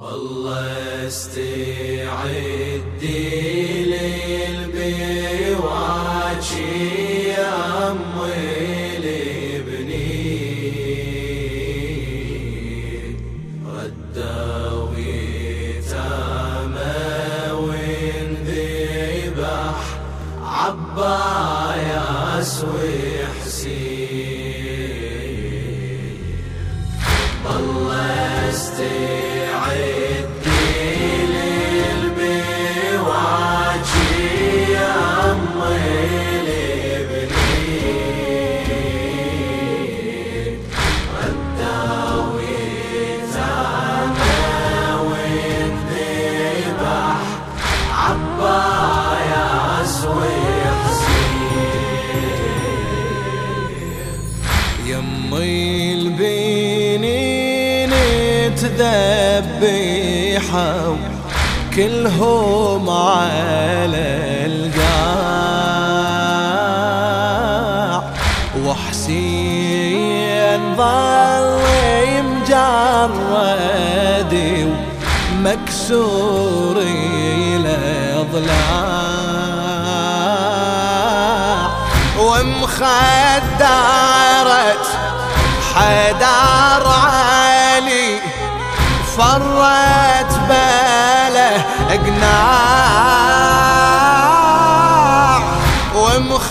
والله استعدي للبواجي يا امي لابني رداوي تامه وانذبح عباياس وحسين والله استعد تذبحوا كلهم على القاع. وحسين ظل مجرد ومكسور الاضلاع ومخدرت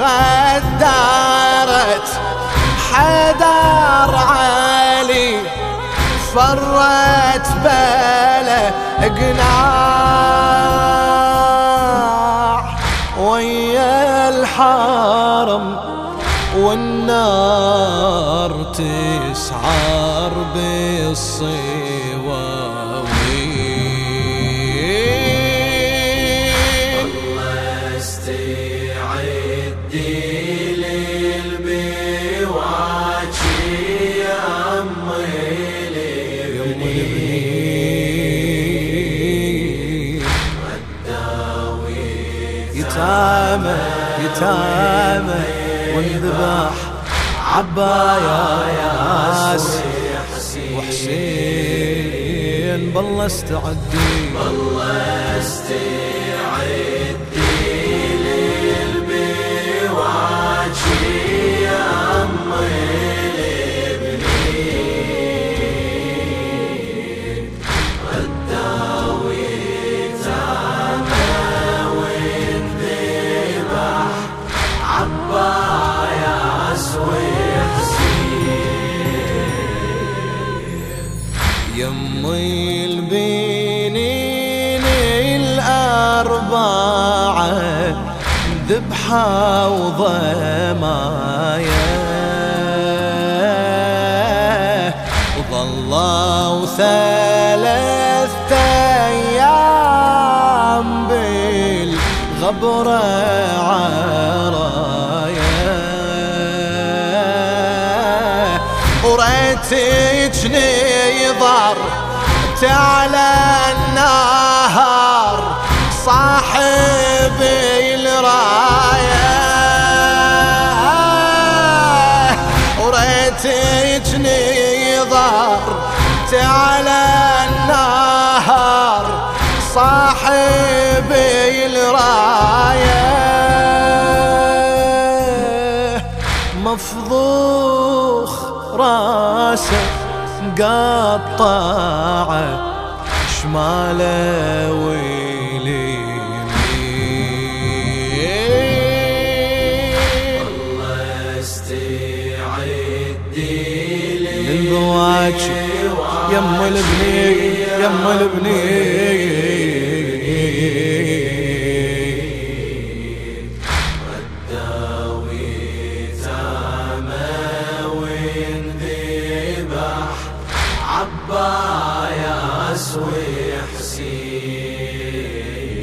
ومخدرت حدار علي فرت بله اقناع ويا الحرم والنار تسعر بالصواوي يتامى يتامى وانذبح ياس وحسين بالله استعدي والله استعدي. ذبحة وضمايا وظلوا ثلاثة أيام بالغبرة عرايا. وريتك نظر تعلى النهار تعلى النهار صاحب الراية. مفضوخ راسه قطاعه شماله واليمين والله استعدي البواجي يم البني يم البني. داوي تامه وانذبح عباياس وحسين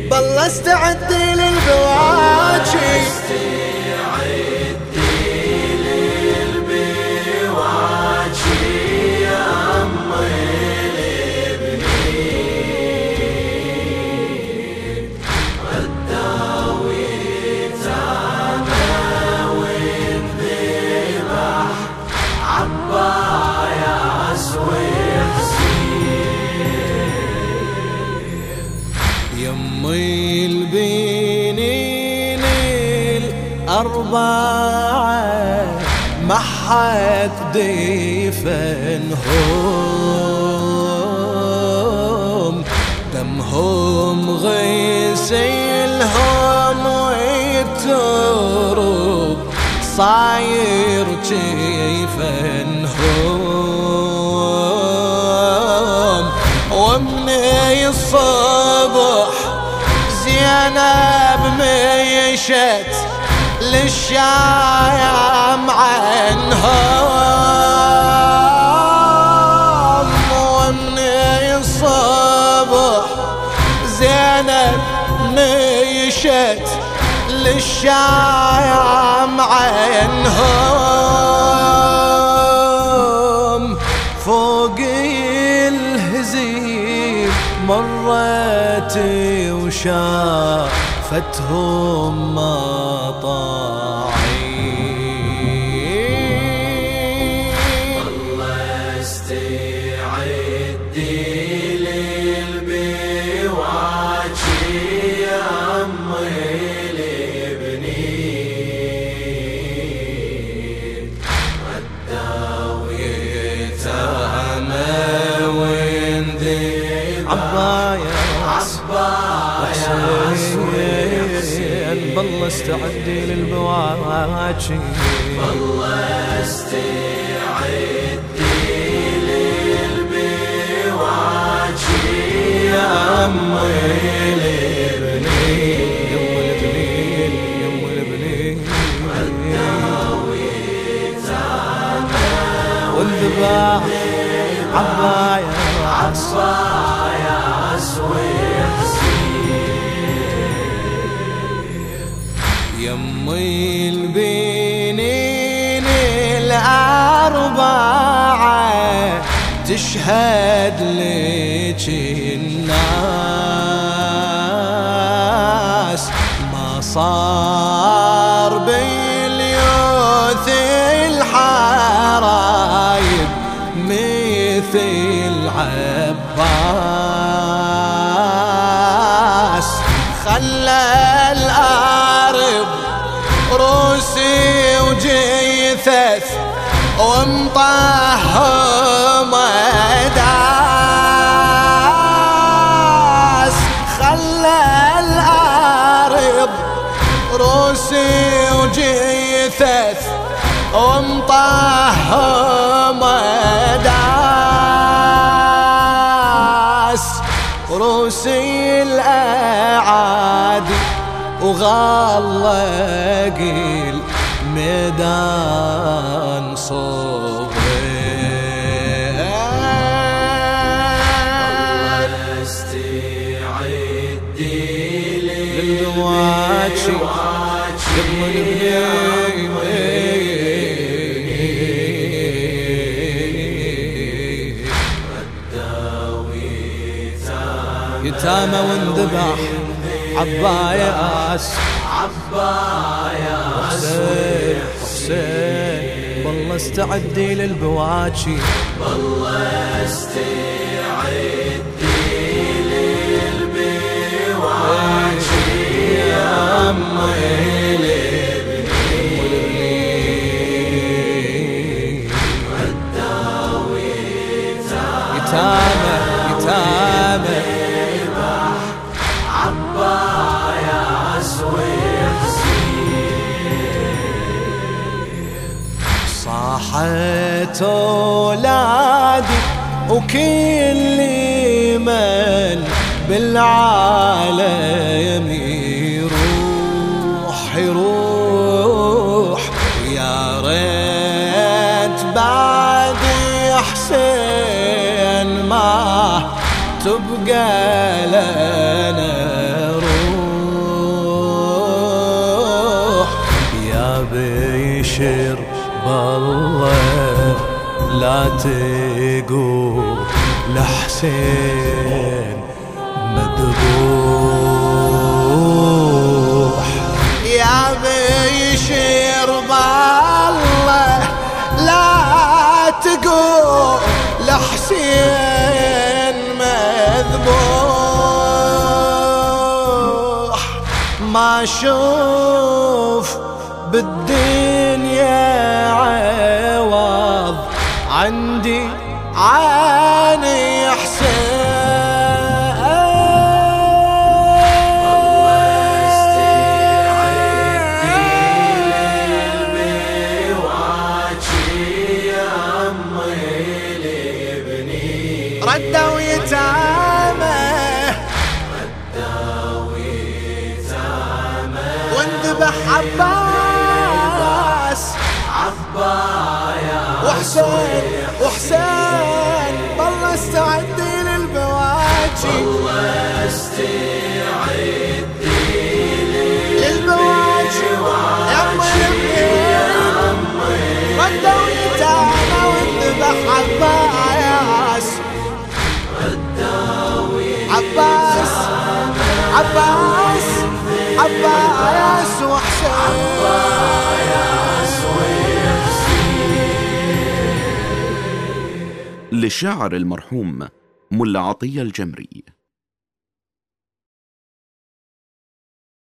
بالله استعدي للبواجي الأربعة ما حد ديفنهم. دمهم غسيلهم ويترب صاير جيفنهم. ومن الصبح زينب ميشت للشام عنهم ومن الصبح زينب ميشت للشام عنهم. فوق الهزيم مرت وشافتهم مطاعين حسين بالله استعدي للبواكي الله استعدي يمي البنين الأربعة تشهد لك الناس. ما صار باليوث الحرايب مثل عباس. خلى وجيثث ومطهم داس. خلى الأرض روسي وجيثث ومطهم داس. روسي الأعادي وغلق الميدان صغير استعدي يم البنين يتامى وانذبح عباياس عبايا حسين حسين. والله استعدي للبواكي الله استعدي للبواجي. يا أمي. اولادي وكل من بالعالم يروح يروح. يا ريت بعد حسين ما تبقى لنا روح. يا بيشر بالله لا تقول لحسين مذبوح يا بيشر بالله لا تقول لحسين ما أشوف بالدنيا عوض عندي عاني. وحسين وحسين بالله استعدي للبواجي. للبواجي للشاعر المرحوم ملا عطية الجمري.